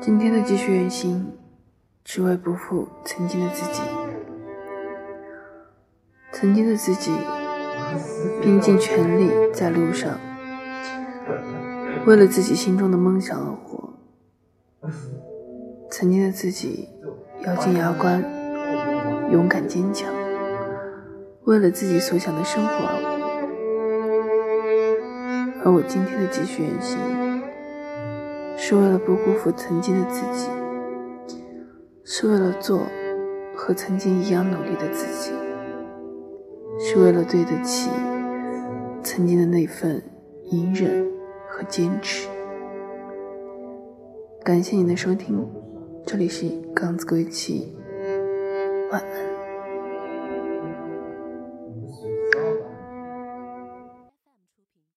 今天的继续远行，只为不负曾经的自己。曾经的自己，拼尽全力在路上，为了自己心中的梦想而活。曾经的自己，咬紧牙关，勇敢坚强，为了自己所想的生活而活。而我今天的继续远行，是为了不辜负曾经的自己，是为了做和曾经一样努力的自己，是为了对得起曾经的那份隐忍和坚持。感谢您的收听，这里是刚子归期，晚安。